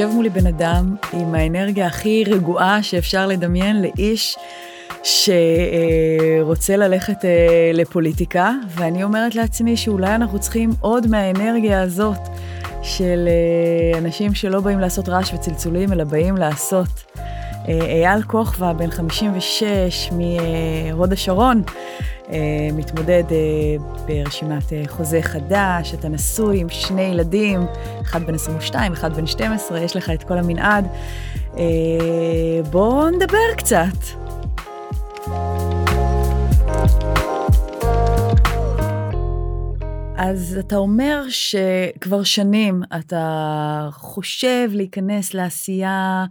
יושב מולי בן אדם עם האנרגיה הכי רגועה שאפשר לדמיין לאיש שרוצה ללכת אה, לפוליטיקה, ואני אומרת לעצמי שאולי אנחנו צריכים עוד מהאנרגיה הזאת של אה, אנשים שלא באים לעשות רעש וצלצולים, אלא באים לעשות. אה, אייל כוכבא, בן 56, מהוד השרון, מתמודד ברשימת חוזה חדש, אתה נשוי עם שני ילדים, אחד בן 22, אחד בן 12, יש לך את כל המנעד. בואו נדבר קצת. אז אתה אומר שכבר שנים אתה חושב להיכנס לעשייה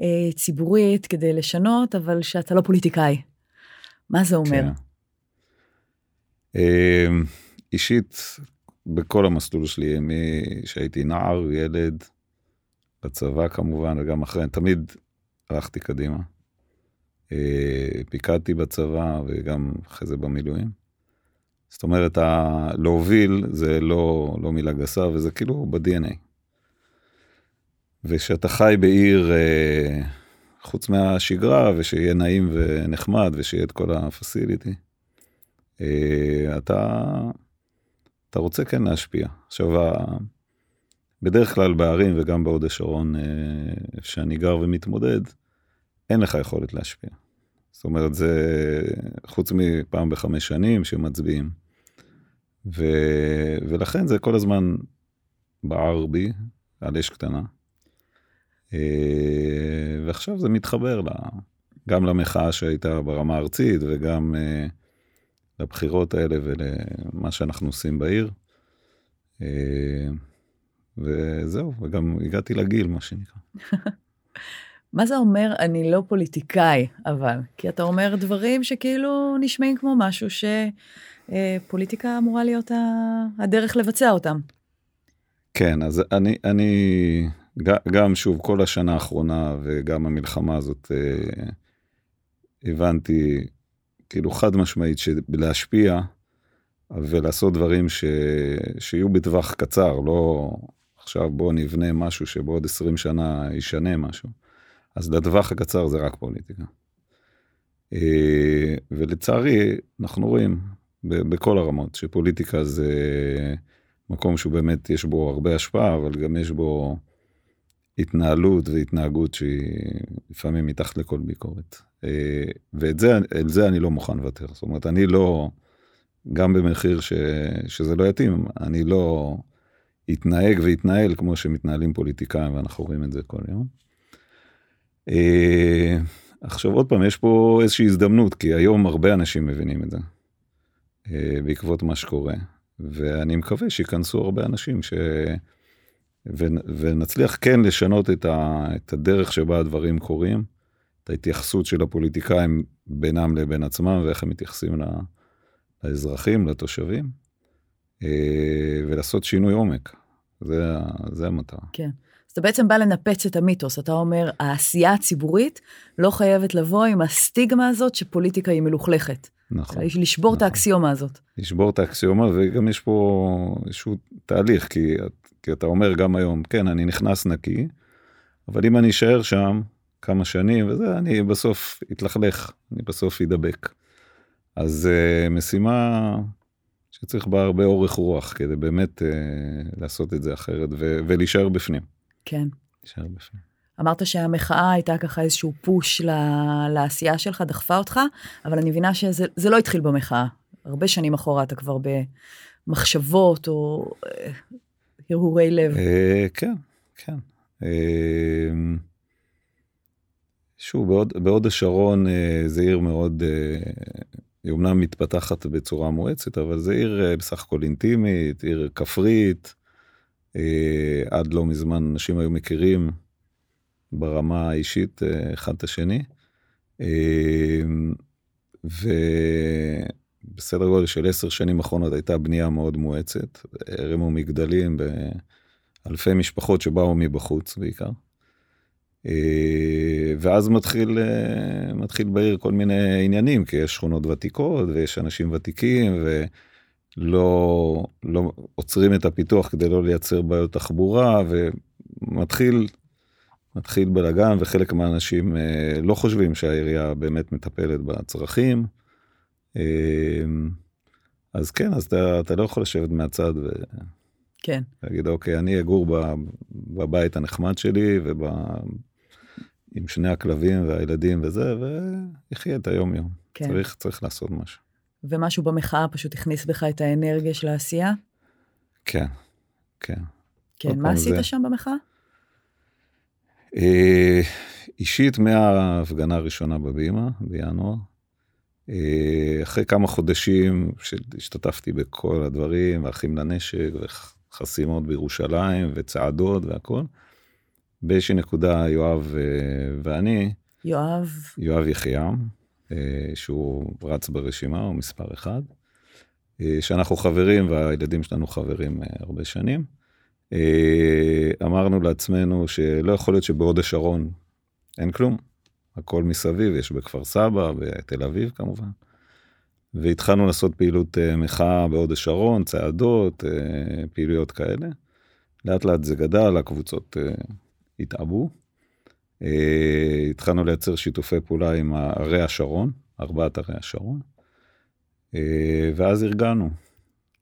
אה, ציבורית כדי לשנות, אבל שאתה לא פוליטיקאי. מה זה אומר? כן. אה, אישית, בכל המסלול שלי, שהייתי נער, ילד, בצבא כמובן, וגם אחרי, תמיד הלכתי קדימה. אה, פיקדתי בצבא וגם אחרי זה במילואים. זאת אומרת, ה- להוביל זה לא, לא מילה גסה, וזה כאילו ב-DNA. וכשאתה חי בעיר, אה, חוץ מהשגרה, ושיהיה נעים ונחמד, ושיהיה את כל הפסיליטי, אתה, אתה רוצה כן להשפיע. עכשיו, בדרך כלל בערים וגם בהוד השרון, איפה שאני גר ומתמודד, אין לך יכולת להשפיע. זאת אומרת, זה חוץ מפעם בחמש שנים שמצביעים. ו... ולכן זה כל הזמן בער בי, על אש קטנה. אה, ועכשיו זה מתחבר גם למחאה שהייתה ברמה הארצית וגם אה, לבחירות האלה ולמה שאנחנו עושים בעיר. אה, וזהו, וגם הגעתי לגיל, מה שנקרא. מה זה אומר אני לא פוליטיקאי, אבל? כי אתה אומר דברים שכאילו נשמעים כמו משהו שפוליטיקה אמורה להיות הדרך לבצע אותם. כן, אז אני, אני גם שוב, כל השנה האחרונה וגם המלחמה הזאת, אה, הבנתי כאילו חד משמעית שלהשפיע ולעשות דברים ש, שיהיו בטווח קצר, לא עכשיו בוא נבנה משהו שבעוד 20 שנה ישנה משהו. אז לטווח הקצר זה רק פוליטיקה. אה, ולצערי, אנחנו רואים בכל הרמות שפוליטיקה זה מקום שהוא באמת יש בו הרבה השפעה, אבל גם יש בו התנהלות והתנהגות שהיא לפעמים מתחת לכל ביקורת. אה, ואת זה, זה אני לא מוכן לוותר. זאת אומרת, אני לא, גם במחיר ש, שזה לא יתאים, אני לא אתנהג ואתנהל כמו שמתנהלים פוליטיקאים, ואנחנו רואים את זה כל יום. אה, עכשיו עוד פעם יש פה איזושהי הזדמנות כי היום הרבה אנשים מבינים את זה אה, בעקבות מה שקורה ואני מקווה שייכנסו הרבה אנשים ש... ונצליח כן לשנות את, ה... את הדרך שבה הדברים קורים, את ההתייחסות של הפוליטיקאים בינם לבין עצמם ואיך הם מתייחסים. לאזרחים, לתושבים, אה, ולעשות שינוי עומק. זה, זה המטרה. כן. אז אתה בעצם בא לנפץ את המיתוס, אתה אומר, העשייה הציבורית לא חייבת לבוא עם הסטיגמה הזאת שפוליטיקה היא מלוכלכת. נכון. לשבור נכון. את האקסיומה הזאת. לשבור את האקסיומה, וגם יש פה איזשהו תהליך, כי, כי אתה אומר גם היום, כן, אני נכנס נקי, אבל אם אני אשאר שם כמה שנים וזה, אני בסוף אתלכלך, אני בסוף אדבק. אז uh, משימה שצריך בה הרבה אורך רוח כדי באמת uh, לעשות את זה אחרת ו- ולהישאר בפנים. כן. נשאר בפנים. אמרת שהמחאה הייתה ככה איזשהו פוש לעשייה שלך, דחפה אותך, אבל אני מבינה שזה לא התחיל במחאה. הרבה שנים אחורה אתה כבר במחשבות או אה, הרהורי לב. אה, כן, כן. אה, שוב, בעוד השרון זה עיר מאוד, היא אומנם מתפתחת בצורה מואצת, אבל זה עיר בסך הכל אינטימית, עיר כפרית, אה, עד לא מזמן אנשים היו מכירים ברמה האישית אה, אחד את השני. אה, ובסדר גודל של עשר שנים אחרונות הייתה בנייה מאוד מואצת, הרימו מגדלים באלפי משפחות שבאו מבחוץ בעיקר. ואז מתחיל, מתחיל בעיר כל מיני עניינים, כי יש שכונות ותיקות ויש אנשים ותיקים, ו... לא, לא עוצרים את הפיתוח כדי לא לייצר בעיות תחבורה ומתחיל מתחיל בלאגן וחלק מהאנשים אה, לא חושבים שהעירייה באמת מטפלת בצרכים. אה, אז כן, אז אתה, אתה לא יכול לשבת מהצד כן. ולהגיד, אוקיי, אני אגור ב, בבית הנחמד שלי וב... עם שני הכלבים והילדים וזה, ויחיה את היום-יום. כן. צריך, צריך לעשות משהו. ומשהו במחאה פשוט הכניס בך את האנרגיה של העשייה? כן, כן. כן, מה עשית זה- שם במחאה? אה, אישית מההפגנה הראשונה בבימה בינואר, אחרי כמה חודשים שהשתתפתי בכל הדברים, ואחים לנשק, וחסימות בירושלים, וצעדות והכל, באיזושהי נקודה יואב אה, ואני, יואב, יואב יחיעם, אה, שהוא רץ ברשימה, הוא מספר אחד, אה, שאנחנו חברים והילדים שלנו חברים אה, הרבה שנים. אה, אמרנו לעצמנו שלא יכול להיות שבהוד השרון אין כלום, הכל מסביב, יש בכפר סבא, בתל אביב כמובן. והתחלנו לעשות פעילות אה, מחאה בהוד השרון, צעדות, אה, פעילויות כאלה. לאט לאט זה גדל, הקבוצות אה, התעבו. התחלנו לייצר שיתופי פעולה עם ערי השרון, ארבעת ערי השרון. ואז ארגנו,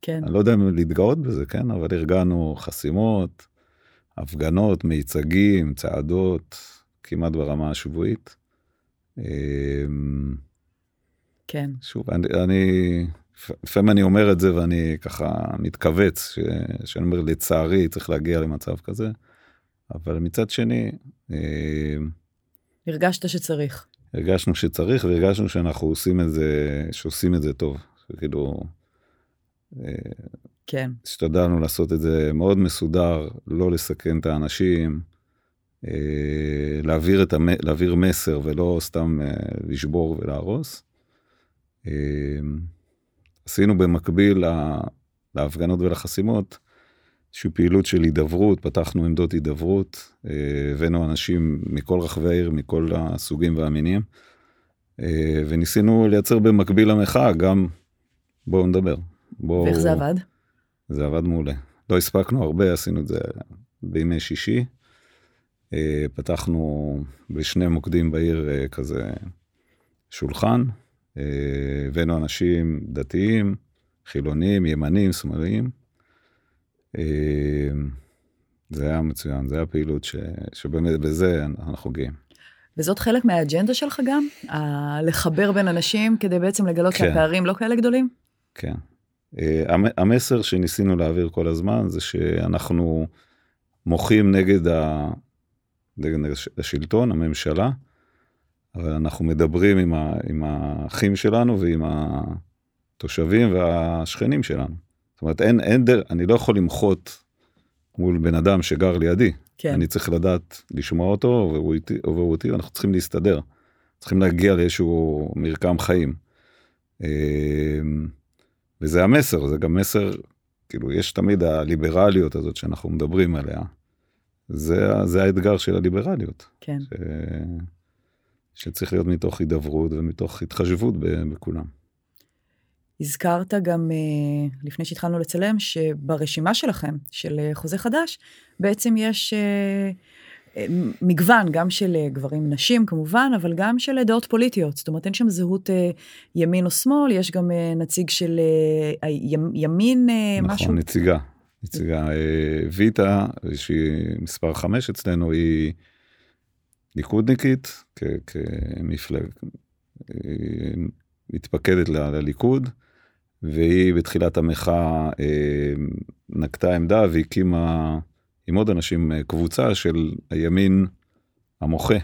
כן, אני לא יודע אם להתגאות בזה, כן, אבל ארגנו חסימות, הפגנות, מיצגים, צעדות, כמעט ברמה השבועית. אמ, כן, שוב, אני, אני, לפעמים אני אומר את זה ואני ככה מתכווץ, ש- שאני אומר לצערי צריך להגיע למצב כזה, אבל מצד שני, אמ, הרגשת שצריך. הרגשנו שצריך והרגשנו שאנחנו עושים את זה, שעושים את זה טוב. כאילו, כן, השתדלנו לעשות את זה מאוד מסודר, לא לסכן את האנשים, להעביר, את המ... להעביר מסר ולא סתם אה, לשבור ולהרוס. אה, עשינו במקביל לה... להפגנות ולחסימות, איזושהי פעילות של הידברות, פתחנו עמדות הידברות, אה, הבאנו אנשים מכל רחבי העיר, מכל הסוגים והמינים, אה, וניסינו לייצר במקביל למחאה גם, בואו נדבר. בואו... ואיך זה עבד? זה עבד מעולה. לא הספקנו הרבה, עשינו את זה בימי שישי. אה, פתחנו בשני מוקדים בעיר אה, כזה שולחן, אה, הבאנו אנשים דתיים, חילונים, ימנים, שמאליים. זה היה מצוין, זה היה פעילות ש, שבאמת בזה אנחנו גאים. וזאת חלק מהאג'נדה שלך גם? ה- לחבר בין אנשים כדי בעצם לגלות כן. שהפערים לא כאלה גדולים? כן. המ- המסר שניסינו להעביר כל הזמן זה שאנחנו מוחים נגד, ה... נגד הש- השלטון, הממשלה, אבל אנחנו מדברים עם, ה... עם האחים שלנו ועם התושבים והשכנים שלנו. זאת אומרת, אין, אין דר... אני לא יכול למחות מול בן אדם שגר לידי. כן, אני צריך לדעת לשמוע אותו, והוא איתי, והוא איתי, ואנחנו צריכים להסתדר. צריכים להגיע לאיזשהו מרקם חיים. אה, וזה המסר, זה גם מסר, כאילו, יש תמיד הליברליות הזאת שאנחנו מדברים עליה. זה, זה האתגר של הליברליות, כן. ש... שצריך להיות מתוך הידברות ומתוך התחשבות בכולם. הזכרת גם אה, לפני שהתחלנו לצלם שברשימה שלכם של אה, חוזה חדש בעצם יש אה, מגוון גם של גברים נשים כמובן אבל גם של דעות פוליטיות זאת אומרת אין שם זהות ימין או שמאל יש גם נציג של ימין נכון, משהו נציגה. נציגה. אה, ויטה, שהיא מספר חמש אצלנו, היא ליכודניקית, כ- כמפלג, היא מתפקדת ל- לליכוד, והיא בתחילת המחאה אה, נקטה עמדה והקימה עם עוד אנשים אה, קבוצה של הימין המוחה.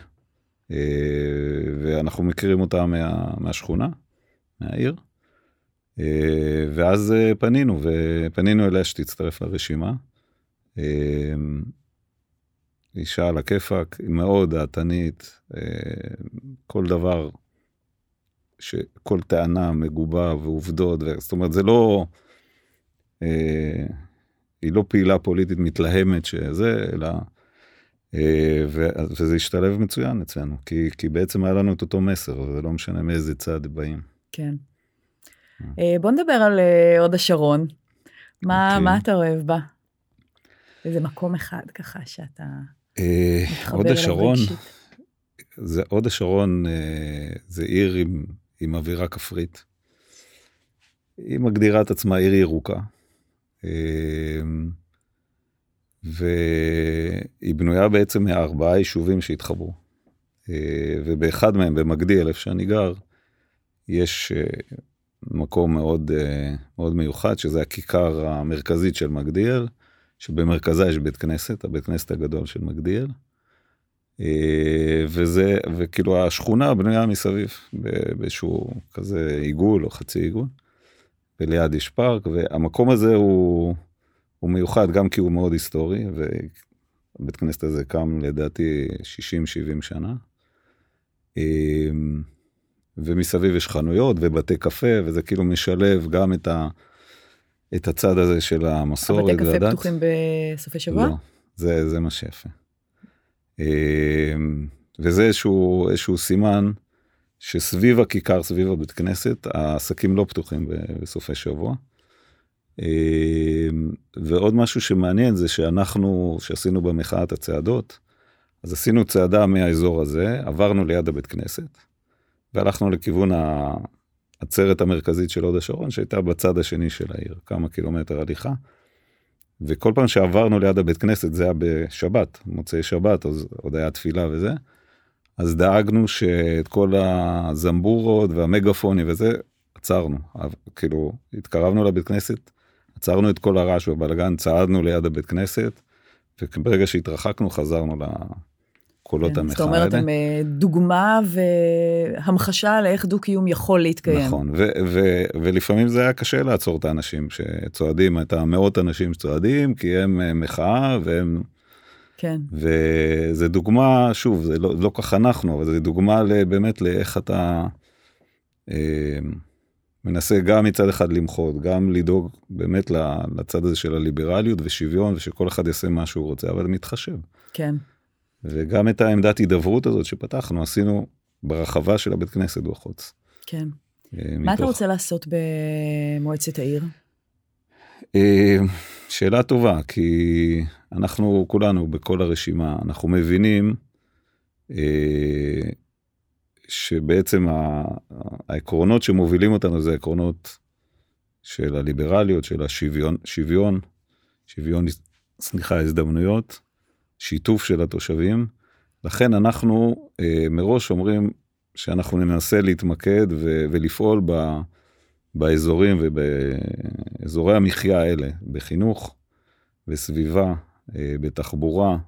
אה, ואנחנו מכירים אותה מה, מהשכונה, מהעיר. אה, ואז אה, פנינו, ופנינו אליה שתצטרף לרשימה. אה, אישה על הכיפאק, מאוד דעתנית, כל דבר, כל טענה מגובה ועובדות, זאת אומרת, זה לא, היא לא פעילה פוליטית מתלהמת שזה, אלא, וזה השתלב מצוין אצלנו, כי, כי בעצם היה לנו את אותו מסר, וזה לא משנה מאיזה צד באים. כן. אה, בוא נדבר על אה, הוד השרון מה אוקיי. מה אתה אוהב בה? איזה מקום אחד ככה שאתה אה, מתחבר הוד אליו השרון, רגשית. זה הוד השרון זה עיר עם, עם אווירה כפרית. היא מגדירה את עצמה עיר ירוקה. והיא בנויה בעצם מארבעה יישובים שהתחברו. ובאחד מהם, במגדיאל, איפה שאני גר, יש מקום מאוד, אה, מאוד מיוחד, שזה הכיכר המרכזית של מגדיאל, שבמרכזה יש בית כנסת, הבית כנסת הגדול של מגדיאל. אה, וזה, וכאילו השכונה בנויה מסביב, באיזשהו כזה עיגול או חצי עיגול, וליד יש פארק, והמקום הזה הוא, הוא מיוחד גם כי הוא מאוד היסטורי, והבית כנסת הזה קם לדעתי 60-70 שנה. ומסביב יש חנויות ובתי קפה, וזה כאילו משלב גם את, ה, את הצד הזה של המסורת הבתי קפה והדת. פתוחים בסופי שבוע? לא, זה, זה מה שיפה. אה, וזה איזשהו, איזשהו סימן שסביב הכיכר, סביב הבית כנסת, העסקים לא פתוחים בסופי שבוע. אה, ועוד משהו שמעניין זה שאנחנו, שעשינו במחאת הצעדות, אז עשינו צעדה מהאזור הזה, עברנו ליד הבית כנסת, והלכנו לכיוון העצרת המרכזית של הוד השרון, שהייתה בצד השני של העיר, כמה קילומטר הליכה. וכל פעם שעברנו ליד הבית כנסת, זה היה בשבת, מוצאי שבת, אז עוד היה תפילה וזה, אז דאגנו שאת כל הזמבורות והמגפונים וזה, עצרנו. כאילו, התקרבנו לבית כנסת, עצרנו את כל הרעש והבלגן, צעדנו ליד הבית כנסת, וברגע שהתרחקנו חזרנו לקולות כן, המחאה זאת אומרת, האלה. הם אה, דוגמה והמחשה לאיך דו-קיום יכול להתקיים. נכון, ו- ו- ולפעמים זה היה קשה לעצור את האנשים שצועדים, את המאות אנשים שצועדים, כי הם אה, מחאה והם, כן, וזה דוגמה, שוב, זה לא, לא כך אנחנו, אבל זה דוגמה באמת לאיך אתה אה, מנסה גם מצד אחד למחות, גם לדאוג באמת לצד הזה של הליברליות ושוויון, ושכל אחד יעשה מה שהוא רוצה, אבל מתחשב. כן. וגם את העמדת הידברות הזאת שפתחנו, עשינו ברחבה של הבית כנסת בחוץ. כן. אה, מה אתה מתוך- רוצה לעשות במועצת העיר? אה, שאלה טובה, כי אנחנו כולנו בכל הרשימה, אנחנו מבינים אה, שבעצם העקרונות שמובילים אותנו זה העקרונות של הליברליות, של השוויון, שוויון, שוויון, סליחה, הזדמנויות, שיתוף של התושבים. לכן אנחנו אה, מראש אומרים שאנחנו ננסה להתמקד ו- ולפעול ב... באזורים ובאזורי המחיה האלה, בחינוך, בסביבה, אה, בתחבורה.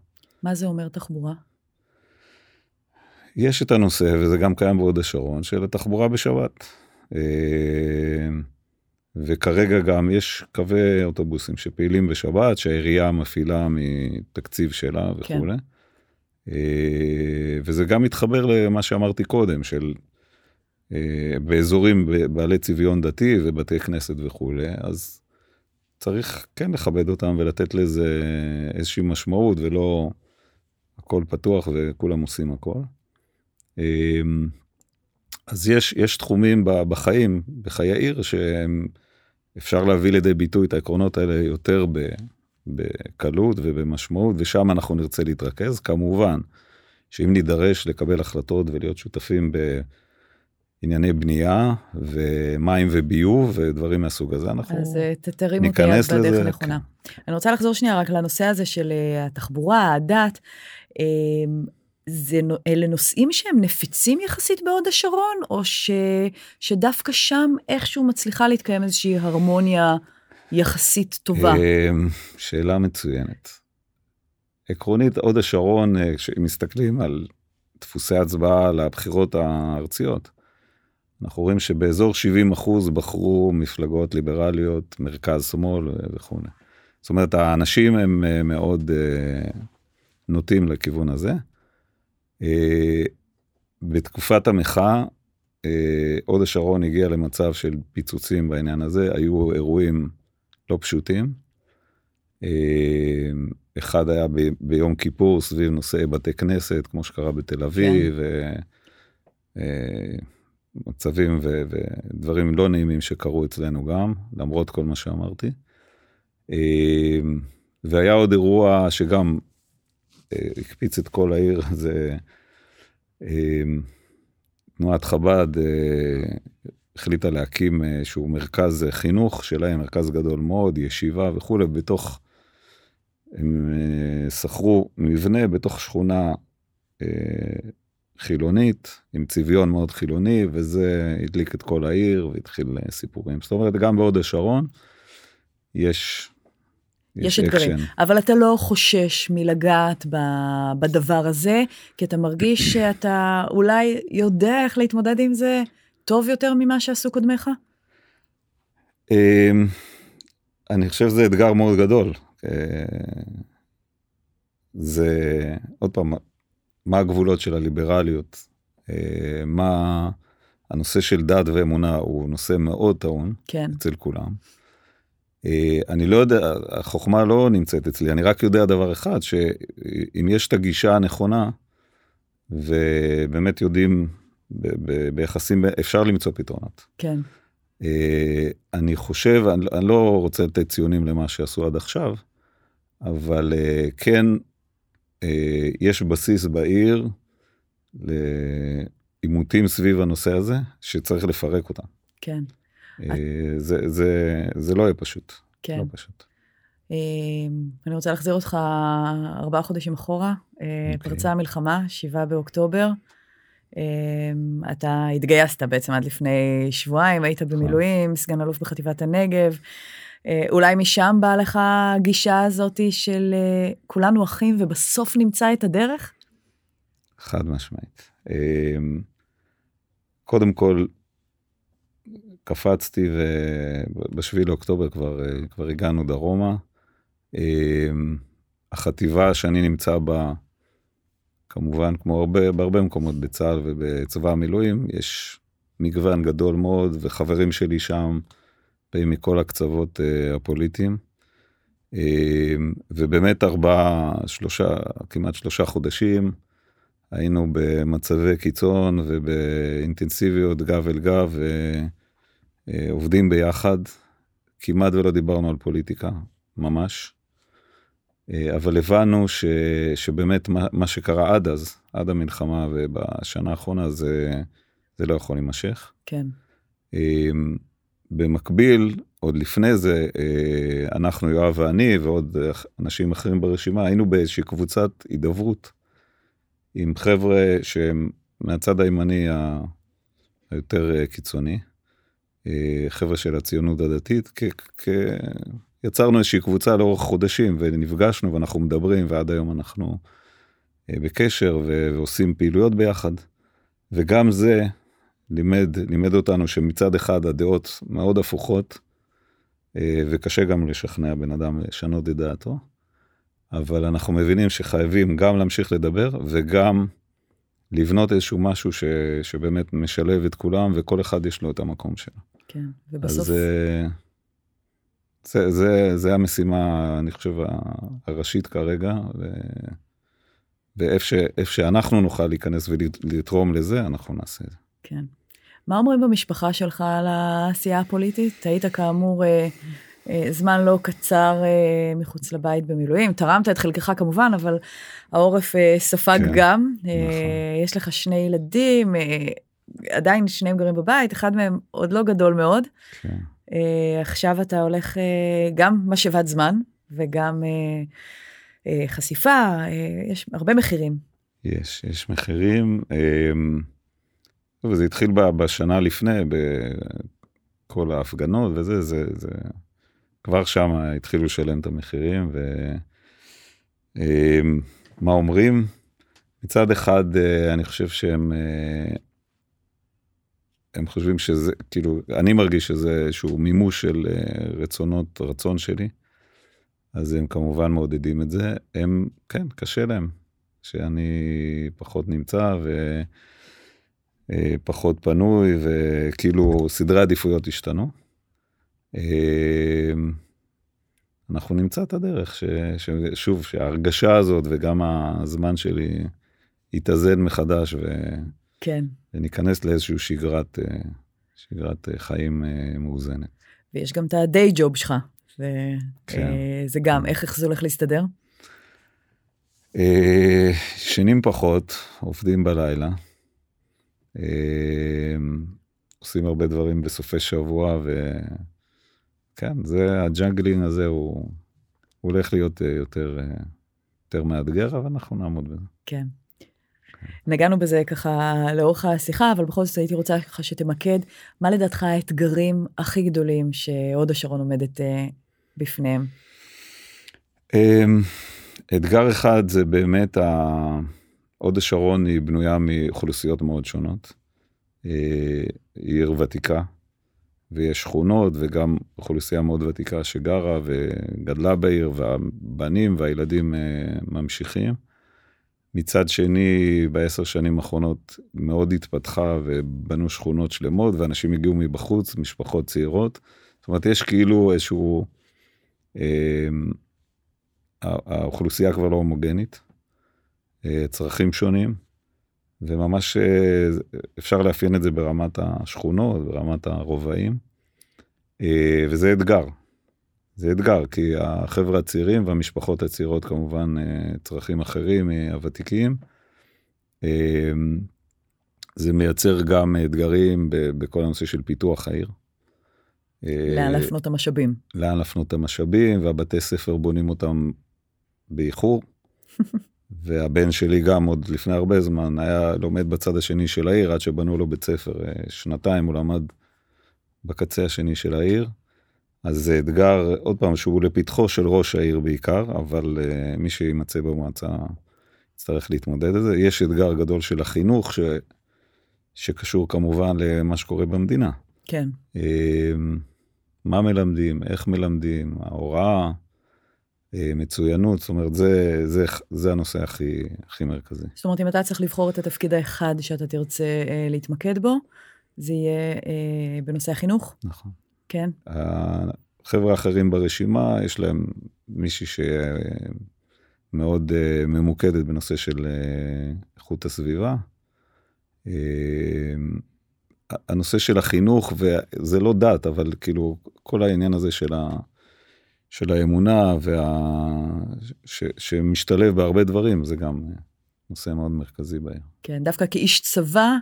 מה זה אומר תחבורה? יש את הנושא, וזה גם קיים בהוד השרון, של התחבורה בשבת. אה, וכרגע גם יש קווי אוטובוסים שפעילים בשבת, שהעירייה מפעילה מתקציב שלה כן. וכולי. אה, וזה גם מתחבר למה שאמרתי קודם, של אה, באזורים בעלי צביון דתי ובתי כנסת וכולי, אז צריך כן לכבד אותם ולתת לזה איזושהי משמעות ולא הכל פתוח וכולם עושים הכל. אה, אז יש, יש תחומים ב- בחיים, בחיי העיר, שהם אפשר להביא לידי ביטוי את העקרונות האלה יותר ב, בקלות ובמשמעות, ושם אנחנו נרצה להתרכז. כמובן, שאם נידרש לקבל החלטות ולהיות שותפים בענייני בנייה ומים וביוב ודברים מהסוג הזה, אנחנו... אז אה, ת- תרימו את היד ניכנס בדרך הנכונה. אני רוצה לחזור שנייה רק לנושא הזה של אה, התחבורה, הדת. אה, זה, אלה נושאים שהם נפיצים יחסית בהוד השרון, או ש, שדווקא שם איכשהו מצליחה להתקיים איזושהי הרמוניה יחסית טובה? אמ, שאלה מצוינת. עקרונית, הוד השרון, אה, כשמסתכלים על דפוסי הצבעה לבחירות הארציות, אנחנו רואים שבאזור 70 אחוז בחרו מפלגות ליברליות, מרכז-שמאל וכו'. זאת אומרת, האנשים הם אה, מאוד אה, נוטים לכיוון הזה. אה, בתקופת המחאה, אה, הוד השרון הגיע למצב של פיצוצים בעניין הזה, היו אירועים לא פשוטים. אה, אחד היה ב- ביום כיפור סביב נושאי בתי כנסת, כמו שקרה בתל אביב, ומצבים ודברים לא נעימים שקרו אצלנו גם, למרות כל מה שאמרתי. והיה עוד אירוע שגם הקפיץ את כל העיר, זה תנועת חב"ד החליטה להקים איזשהו מרכז חינוך שלהם, מרכז גדול מאוד, ישיבה וכולי, בתוך, הם שכרו מבנה בתוך שכונה חילונית, עם צביון מאוד חילוני, וזה הדליק את כל העיר והתחיל סיפורים. זאת אומרת, גם בהוד השרון יש... יש אתגרים, אבל אתה לא חושש מלגעת בדבר הזה, כי אתה מרגיש שאתה אולי יודע איך להתמודד עם זה טוב יותר ממה שעשו קודמיך? אמ, אני חושב שזה אתגר מאוד גדול. אה, זה, עוד פעם, מה הגבולות של הליברליות, אה, מה הנושא של דת ואמונה הוא נושא מאוד טעון כן. אצל כולם. אה, אני לא יודע, החוכמה לא נמצאת אצלי, אני רק יודע דבר אחד, שאם יש את הגישה הנכונה, ובאמת יודעים, ביחסים, אפשר למצוא פתרונות. כן. אה, אני חושב, אני, אני לא רוצה לתת ציונים למה שעשו עד עכשיו, אבל כן אה, יש בסיס בעיר לעימותים סביב הנושא הזה, שצריך לפרק אותם. כן. אה, זה, זה, זה לא יהיה פשוט. כן. לא פשוט. אה, אני רוצה להחזיר אותך ארבעה חודשים אחורה. Okay. אוקיי. פרצה המלחמה, שבעה באוקטובר. אתה התגייסת בעצם עד לפני שבועיים, היית נכון. במילואים, סגן אלוף בחטיבת הנגב. אה, אולי משם באה לך הגישה הזאת של אה, כולנו אחים ובסוף נמצא את הדרך? חד משמעית. קודם כל, קפצתי ובשביל לאוקטובר כבר, אה, כבר הגענו דרומה. אמ, החטיבה שאני נמצא בה, כמובן, כמו הרבה, בהרבה מקומות בצה"ל ובצבא המילואים, יש מגוון גדול מאוד, וחברים שלי שם, באים מכל הקצוות uh, הפוליטיים. Uh, ובאמת ארבעה, שלושה, כמעט שלושה חודשים, היינו במצבי קיצון ובאינטנסיביות גב אל גב, ועובדים אה, uh, ביחד. כמעט ולא דיברנו על פוליטיקה, ממש. Uh, אבל הבנו ש, שבאמת מה, מה שקרה עד אז, עד המלחמה ובשנה האחרונה, זה, זה לא יכול להימשך. כן. Uh, במקביל, עוד לפני זה, אה, אנחנו, יואב ואני ועוד אנשים אחרים ברשימה, היינו באיזושהי קבוצת הידברות עם חבר'ה שהם מהצד הימני היותר אה, קיצוני, אה, חבר'ה של הציונות הדתית, יצרנו איזושהי קבוצה לאורך חודשים ונפגשנו ואנחנו מדברים ועד היום אנחנו בקשר ועושים פעילויות ביחד. וגם זה לימד, לימד אותנו שמצד אחד הדעות מאוד הפוכות, אה, וקשה גם לשכנע בן אדם לשנות את דעתו, אבל אנחנו מבינים שחייבים גם להמשיך לדבר וגם לבנות איזשהו משהו ש, שבאמת משלב את כולם וכל אחד יש לו את המקום שלו. כן, ובסוף... אז זה, זה, זה, המשימה, אני חושב, הראשית כרגע, ו... ואיפה שאנחנו נוכל להיכנס ולתרום לזה, אנחנו נעשה את זה. כן. מה אומרים במשפחה שלך על העשייה הפוליטית? היית כאמור אה, אה, זמן לא קצר אה, מחוץ לבית במילואים, תרמת את חלקך כמובן, אבל העורף אה, ספג כן, גם. אה, נכון. יש לך שני ילדים, אה, עדיין שניהם גרים בבית, אחד מהם עוד לא גדול מאוד. כן. אה, עכשיו אתה הולך אה, גם משאבת זמן וגם אה, חשיפה, יש הרבה מחירים. יש, יש מחירים. אה, וזה התחיל בשנה לפני, בכל ההפגנות וזה, זה, זה, כבר שם התחילו לשלם את המחירים, ומה אומרים? מצד אחד, אני חושב שהם, הם חושבים שזה, כאילו, אני מרגיש שזה איזשהו מימוש של אה, רצונות, רצון שלי, אז הם כמובן מעודדים את זה. הם, כן, קשה להם, שאני פחות נמצא, ו... אה, פנוי וכאילו סדרי עדיפויות השתנו. אה, אנחנו נמצא את הדרך, ש, ששוב, שההרגשה הזאת וגם הזמן שלי יתאזן מחדש ו, כן. וניכנס לאיזושהי שגרת, אה, שגרת חיים מאוזנת. ויש גם את ה day job שלך, וזה כן. גם, איך, איך זה הולך להסתדר? אה, ישנים פחות, עובדים בלילה. אה, עושים הרבה דברים בסופי שבוע, וכן, זה, ה juggling הזה הוא, הוא הולך להיות אה, יותר, אה, יותר מאתגר, אבל אנחנו נעמוד בזה. כן. נגענו בזה ככה לאורך השיחה, אבל בכל זאת הייתי רוצה ככה שתמקד, מה לדעתך האתגרים הכי גדולים שהוד השרון עומדת אה, בפניהם? אמ, אתגר אחד זה באמת. הוד השרון היא בנויה מאוכלוסיות מאוד שונות. אה, היא עיר ותיקה, ויש שכונות וגם אוכלוסייה מאוד ותיקה שגרה וגדלה בעיר, והבנים והילדים אה, ממשיכים. מצד שני, בעשר שנים האחרונות מאוד התפתחה ובנו שכונות שלמות, ואנשים הגיעו מבחוץ, משפחות צעירות. זאת אומרת, יש כאילו איזשהו... אה, האוכלוסייה כבר לא הומוגנית, אה, צרכים שונים, וממש אה, אפשר לאפיין את זה ברמת השכונות, ברמת הרובעים, אה, וזה אתגר. זה אתגר, כי החבר'ה הצעירים והמשפחות הצעירות כמובן צרכים אחרים מהוותיקים. זה מייצר גם אתגרים בכל הנושא של פיתוח העיר. לאן להפנות את המשאבים. לאן להפנות את המשאבים, והבתי ספר בונים אותם באיחור. והבן שלי גם עוד לפני הרבה זמן היה לומד בצד השני של העיר עד שבנו לו בית ספר אה, שנתיים הוא למד בקצה השני של העיר. אז זה אתגר עוד פעם שהוא לפתחו של ראש העיר בעיקר אבל uh, מי שימצא במועצה יצטרך להתמודד עם זה. יש אתגר גדול של החינוך ש... שקשור כמובן למה שקורה במדינה. כן. Uh, מה מלמדים, איך מלמדים, ההוראה. אה, מצוינות, זאת אומרת, זה, זה, זה הנושא הכי, הכי מרכזי. זאת אומרת, אם אתה צריך לבחור את התפקיד האחד שאתה תרצה אה, להתמקד בו, זה יהיה אה, בנושא החינוך? נכון. כן. החבר'ה האחרים ברשימה, יש להם מישהי שמאוד אה, ממוקדת בנושא של אה, איכות הסביבה. אה, הנושא של החינוך, וזה לא דת, אבל כאילו, כל העניין הזה של ה... של האמונה וה... ש... שמשתלב בהרבה דברים, זה גם נושא מאוד מרכזי בעיר. כן, דווקא כאיש צבא,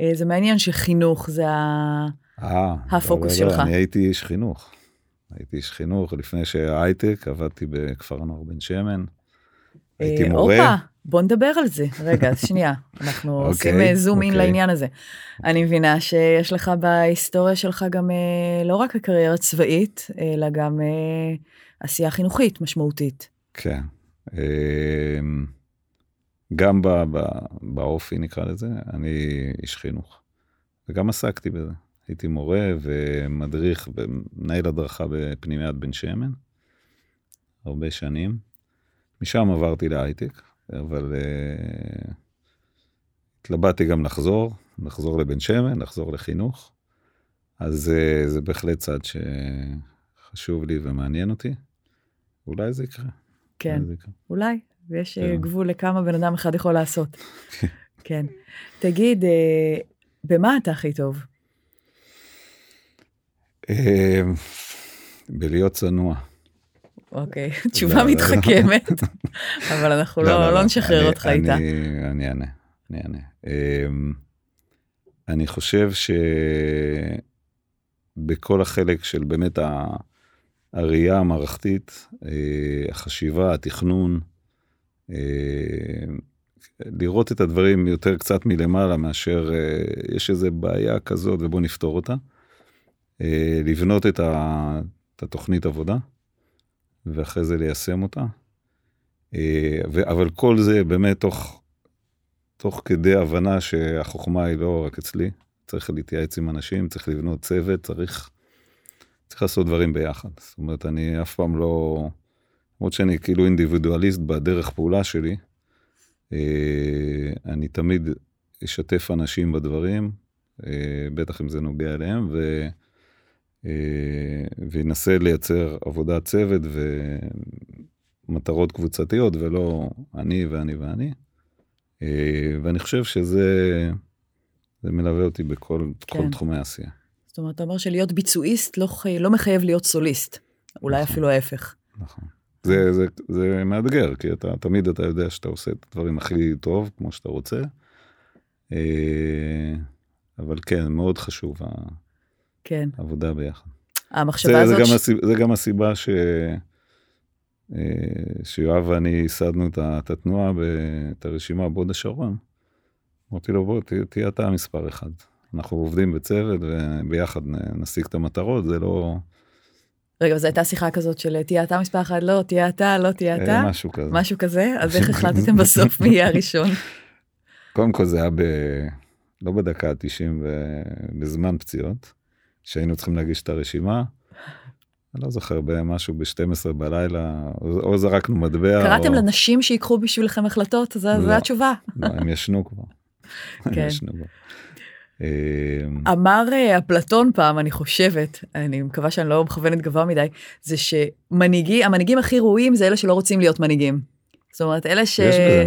אה, זה מעניין שחינוך זה ה... 아, אה, הפוקוס לא, לא, שלך. לא, אני הייתי איש חינוך. הייתי איש חינוך, לפני שהייטק, עבדתי בכפר הנוער בן שמן. הייתי אה, מורה. הופה, בוא נדבר על זה. רגע, שנייה, אנחנו אוקיי, עושים זום אין okay. לעניין הזה. אני מבינה שיש לך בהיסטוריה שלך גם אה, לא רק הקריירה צבאית, אלא גם אה, עשייה חינוכית משמעותית. כן. גם באופי נקרא לזה, אני איש חינוך. וגם עסקתי בזה. הייתי מורה ומדריך ומנהל הדרכה בפנימיית בן שמן, הרבה שנים. משם עברתי להייטק, אבל uh, התלבטתי גם לחזור, לחזור לבן שמן, לחזור לחינוך. אז uh, זה בהחלט צד שחשוב לי ומעניין אותי. אולי זה יקרה. כן, אולי. זה יקרה. אולי, ויש אה, כן. גבול לכמה בן אדם אחד יכול לעשות. כן. תגיד, uh, במה אתה הכי טוב? בלהיות צנוע. אוקיי, תשובה מתחכמת, אבל אנחנו לא, לא נשחרר אותך איתה. אני אענה, אני אענה. אמ, אני חושב שבכל החלק של באמת הראייה המערכתית, אה, החשיבה, התכנון, אה, לראות את הדברים יותר קצת מלמעלה מאשר אה, יש איזה בעיה כזאת ובוא נפתור אותה. לבנות את התוכנית עבודה. ואחרי זה ליישם אותה. אה, אבל כל זה באמת תוך, תוך כדי הבנה שהחוכמה היא לא רק אצלי, צריך להתייעץ עם אנשים, צריך לבנות צוות, צריך, צריך לעשות דברים ביחד. זאת אומרת, אני אף פעם לא, למרות שאני כאילו אינדיבידואליסט בדרך פעולה שלי, אה, אני תמיד אשתף אנשים בדברים, אה, בטח אם זה נוגע אליהם, ו... אה, וינסה לייצר עבודת צוות ומטרות קבוצתיות ולא אני ואני ואני. אה, ואני חושב שזה זה מלווה אותי בכל כן. תחומי העשייה. זאת אומרת, אתה אומר שלהיות ביצועיסט לא, חי... לא מחייב להיות סוליסט, אולי נכון. אפילו ההפך. נכון. זה, זה, זה מאתגר, כי אתה תמיד אתה יודע שאתה עושה את הדברים הכי טוב, כמו שאתה רוצה. אה, אבל כן, מאוד חשוב כן. העבודה ביחד. המחשבה זה, הזאת... זה, גם ש- הסיבה, זה גם הסיבה ש... אה, שיואב ואני ייסדנו את התנועה, את הרשימה בהוד השרון. אמרתי לו, בוא, תה- תהיה אתה מספר אחד. אנחנו עובדים בצוות וביחד נשיג את המטרות, זה לא רגע, זו הייתה שיחה כזאת של תהיה אתה מספר אחד, לא, תהיה אתה, לא תהיה אתה, אה, משהו כזה. משהו כזה, אז איך החלטתם בסוף מי יהיה הראשון? קודם כל זה היה ב... לא בדקה ה-90, בזמן פציעות, שהיינו צריכים להגיש את הרשימה. אני לא זוכר, במשהו ב-12 בלילה, או, או זרקנו מטבע. קראתם או... לנשים שיקחו בשבילכם החלטות? זו לא. התשובה. לא, הם ישנו כבר. הם כן. ישנו כבר. אה, אמר אה, אפלטון פעם, אני חושבת, אני מקווה שאני לא מכוונת גבוה מדי, זה שמנהיגים, המנהיגים הכי ראויים זה אלה שלא רוצים להיות מנהיגים. זאת אומרת, אלה ש...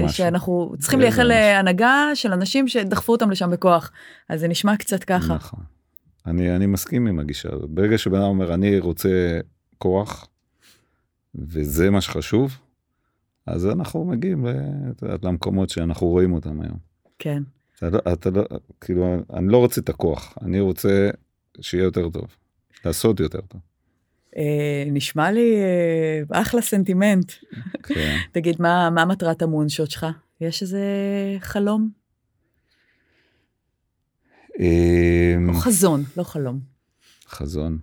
שאנחנו צריכים לייחל. להנהגה של אנשים שדחפו אותם לשם בכוח. אז זה נשמע קצת ככה. נכון. אני, אני מסכים עם הגישה הזאת. ברגע שבן אדם אומר, אני רוצה כוח, וזה מה שחשוב, אז אנחנו מגיעים למקומות שאנחנו רואים אותם היום. כן. אתה לא, אתה לא, כאילו, אני לא רוצה את הכוח, אני רוצה שיהיה יותר טוב, לעשות יותר טוב. אה, נשמע לי אה, אחלה סנטימנט. כן. תגיד, מה, מה מטרת המונשות שלך? יש איזה חלום? אמ, חזון, לא חלום. חזון.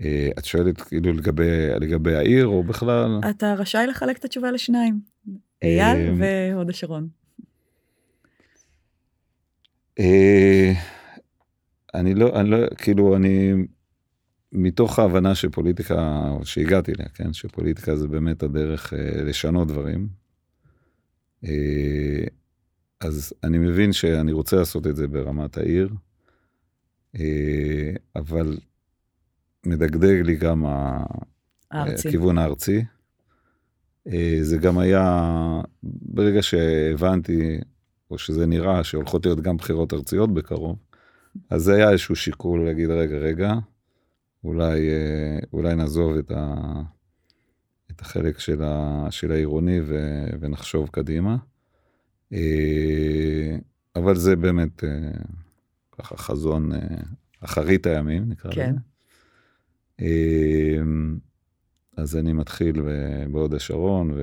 אה, את שואלת כאילו לגבי, לגבי העיר או בכלל? אתה רשאי לחלק את התשובה לשניים. אייל אמ, והוד השרון. אה, אני לא, אני לא, כאילו, אני, מתוך ההבנה שפוליטיקה, שהגעתי אליה, כן, שפוליטיקה זה באמת הדרך אה, לשנות דברים. אה, אז אני מבין שאני רוצה לעשות את זה ברמת העיר, אה, אבל מדגדג לי גם הארצי. הכיוון הארצי. אה, זה גם היה, ברגע שהבנתי, או שזה נראה שהולכות להיות גם בחירות ארציות בקרוב, אז זה היה איזשהו שיקול להגיד, רגע, רגע, אולי, אה, אולי נעזוב את, ה, את החלק של, ה, של העירוני ו, ונחשוב קדימה. אה, אבל זה באמת אה, ככה חזון אה, אחרית הימים, נקרא כן. לזה. אה, אז אני מתחיל בהוד השרון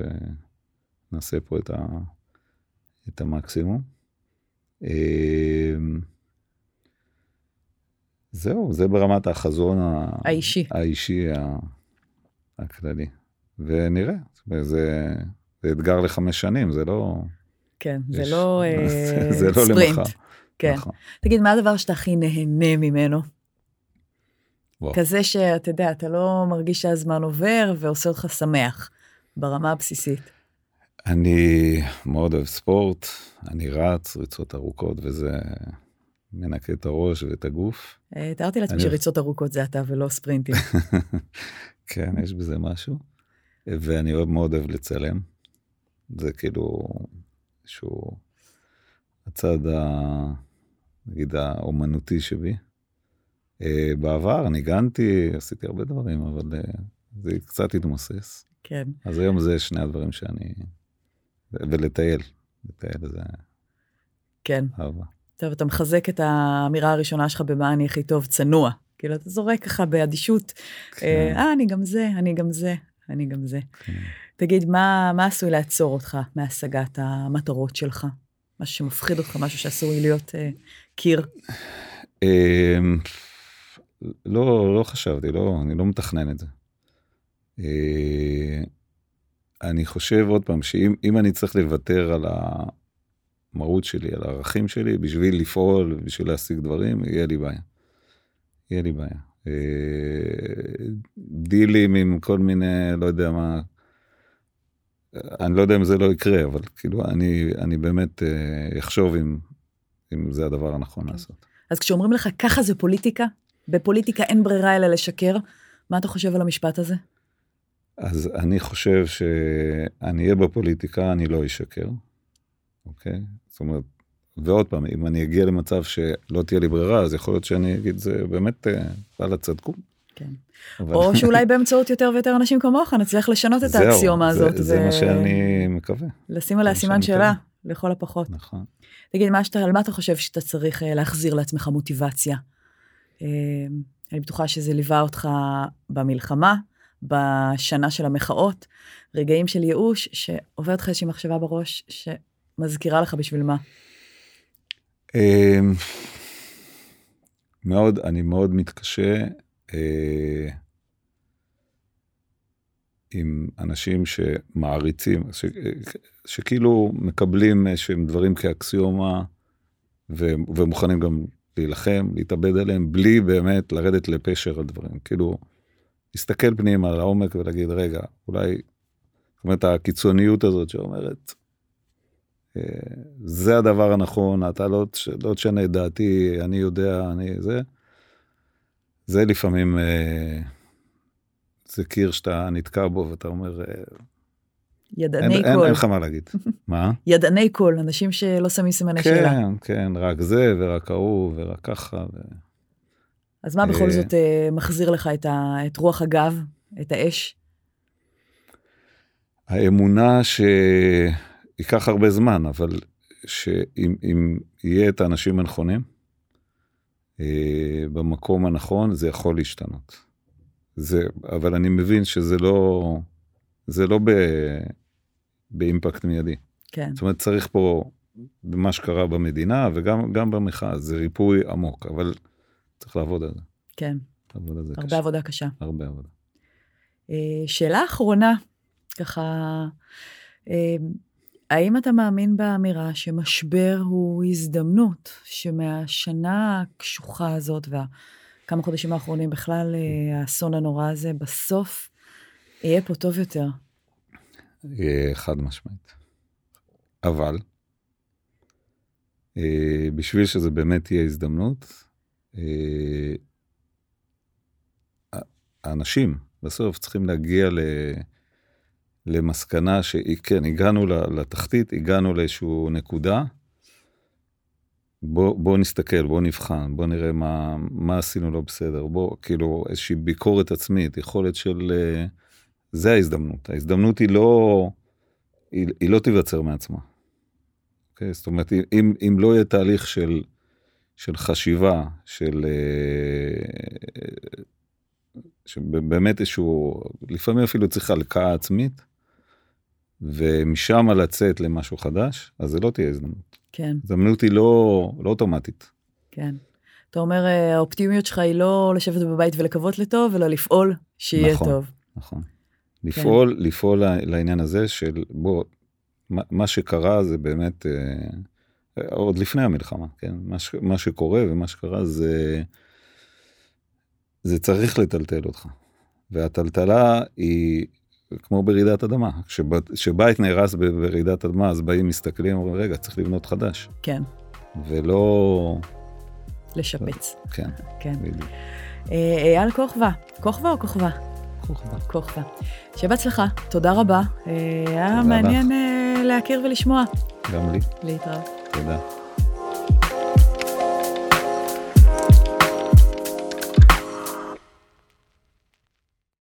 ונעשה פה את, ה, את המקסימום. זהו, זה ברמת החזון האישי. האישי הכללי. ונראה, זה, זה אתגר לחמש שנים, זה לא... כן, זה לא אה, זה לא ספרינט. למחר. כן. נכון. תגיד, מה הדבר שאתה הכי נהנה ממנו? כזה שאתה יודע, אתה לא מרגיש שהזמן עובר ועושה אותך שמח, ברמה הבסיסית. אני מאוד אוהב ספורט, אני רץ ריצות ארוכות וזה מנקה את הראש ואת הגוף. אה, תיארתי לעצמי שריצות ארוכות זה אתה ולא ספרינטים. כן, יש בזה משהו. ואני מאוד אוהב לצלם. זה כאילו איזשהו הצד ה... נגיד האומנותי שבי. אה, בעבר ניגנתי, עשיתי הרבה דברים, אבל אה, זה קצת התמוסס. כן. אז היום זה שני הדברים שאני... ולטייל, לטייל זה כן. אהבה. טוב, אתה מחזק את האמירה הראשונה שלך במה אני הכי טוב, צנוע. כאילו, אתה זורק ככה באדישות, אה, אה, אני גם זה, אני גם זה, אני גם זה. כן. תגיד, מה, מה עשוי לעצור אותך מהשגת המטרות שלך? משהו שמפחיד אותך, משהו שעשוי להיות אה, קיר? אמ, לא, לא חשבתי, לא, אני לא מתכנן את זה. אה, אני חושב עוד פעם, שאם אם אני צריך לוותר על המהות שלי, על הערכים שלי, בשביל לפעול, בשביל להשיג דברים, יהיה לי בעיה. יהיה לי בעיה. אה, דילים עם כל מיני, לא יודע מה, אני לא יודע אם זה לא יקרה, אבל כאילו, אני, אני באמת אה, אחשוב אם, אם זה הדבר הנכון לעשות. אז כשאומרים לך, ככה זה פוליטיקה, בפוליטיקה אין ברירה אלא לשקר, מה אתה חושב על המשפט הזה? אז אני חושב שאני אהיה בפוליטיקה, אני לא אשקר, אוקיי? זאת אומרת, ועוד פעם, אם אני אגיע למצב שלא תהיה לי ברירה, אז יכול להיות שאני אגיד, זה באמת, וואלה, צדקו. כן. אבל- או שאולי באמצעות יותר ויותר אנשים כמוך נצליח לשנות את האקסיומה זה- הזאת. זה ו- מה שאני מקווה, לשים עליה זה סימן שאלה. לכל הפחות. נכון. תגיד, מה שאתה, על מה אתה חושב שאתה צריך אה, להחזיר לעצמך מוטיבציה? אה, אני בטוחה שזה ליווה אותך במלחמה, בשנה של המחאות, רגעים של ייאוש, שעוברת לך איזושהי מחשבה בראש שמזכירה לך בשביל מה. אמ, מאוד, אני מאוד מתקשה עם אנשים שמעריצים, ש, שכאילו מקבלים שהם דברים כאקסיומה ו, ומוכנים גם להילחם, להתאבד עליהם, בלי באמת לרדת לפשר הדברים. כאילו, להסתכל פנימה על העומק ולהגיד, רגע, אולי, זאת אומרת, הקיצוניות הזאת שאומרת, אה, זה הדבר הנכון, אתה לא, לא תשנה את דעתי, אני יודע, אני זה. זה לפעמים, אה, זה קיר שאתה נתקע בו ואתה אומר, אה, אין, ידעני אין, קול, אין לך מה להגיד. מה? ידעני קול, אנשים שלא שמים סימני שאלה. כן, כן, רק זה ורק ההוא ורק ככה. ו... אז מה בכל אה, זאת מחזיר לך את, ה, את רוח הגב, את האש? האמונה שייקח הרבה זמן, אבל שאם אם יהיה את האנשים הנכונים, במקום הנכון, זה יכול להשתנות. זה, אבל אני מבין שזה לא, זה לא ב, באימפקט מיידי. כן, זאת אומרת, צריך פה, במה שקרה במדינה וגם גם במחאה, זה ריפוי עמוק, אבל צריך לעבוד על זה. כן, לעבוד על זה הרבה קשה. עבודה קשה. הרבה עבודה. אה, שאלה אחרונה, ככה, אה, האם אתה מאמין באמירה שמשבר הוא הזדמנות, שמהשנה הקשוחה הזאת והכמה חודשים האחרונים, בכלל אה, האסון הנורא הזה, בסוף יהיה פה טוב יותר? אה, חד משמעית. אבל, אה, בשביל שזה באמת תהיה הזדמנות, האנשים בסוף צריכים להגיע ל... למסקנה שכן, הגענו לתחתית, הגענו לאיזשהו נקודה. בוא, בוא נסתכל, בוא נבחן, בוא נראה מה, מה עשינו לא בסדר, בוא, כאילו, איזושהי ביקורת עצמית, יכולת של... אה, זה ההזדמנות. ההזדמנות היא לא, היא, היא לא תיווצר מעצמה. Okay? זאת אומרת, אם, אם לא יהיה תהליך של, של חשיבה, של... אה, שבאמת איזשהו, לפעמים אפילו צריך הלקאה עצמית, ומשם לצאת למשהו חדש, אז זה לא תהיה הזדמנות. כן, הזדמנות היא לא, לא אוטומטית. כן. אתה אומר, אה, האופטימיות שלך היא לא לשבת בבית ולקוות לטוב, אלא לפעול שיהיה נכון. טוב. נכון. לפעול, לפעול לעניין הזה של בוא, מה, מה שקרה זה באמת, אה, עוד לפני המלחמה, כן? מה, ש, מה שקורה ומה שקרה זה, זה צריך לטלטל אותך. והטלטלה היא כמו ברעידת אדמה. כשב- כשבית נהרס ברעידת אדמה, אז באים מסתכלים, אומרים, רגע, צריך לבנות חדש. כן, ולא... לשפץ. כן, כן. בדיוק. אה, אייל כוכבא, כוכבא או כוכבא? כוכבא. שיהיה בהצלחה, תודה רבה. אה, היה מעניין אה, להכיר ולשמוע. גם לי, להתראות. תודה.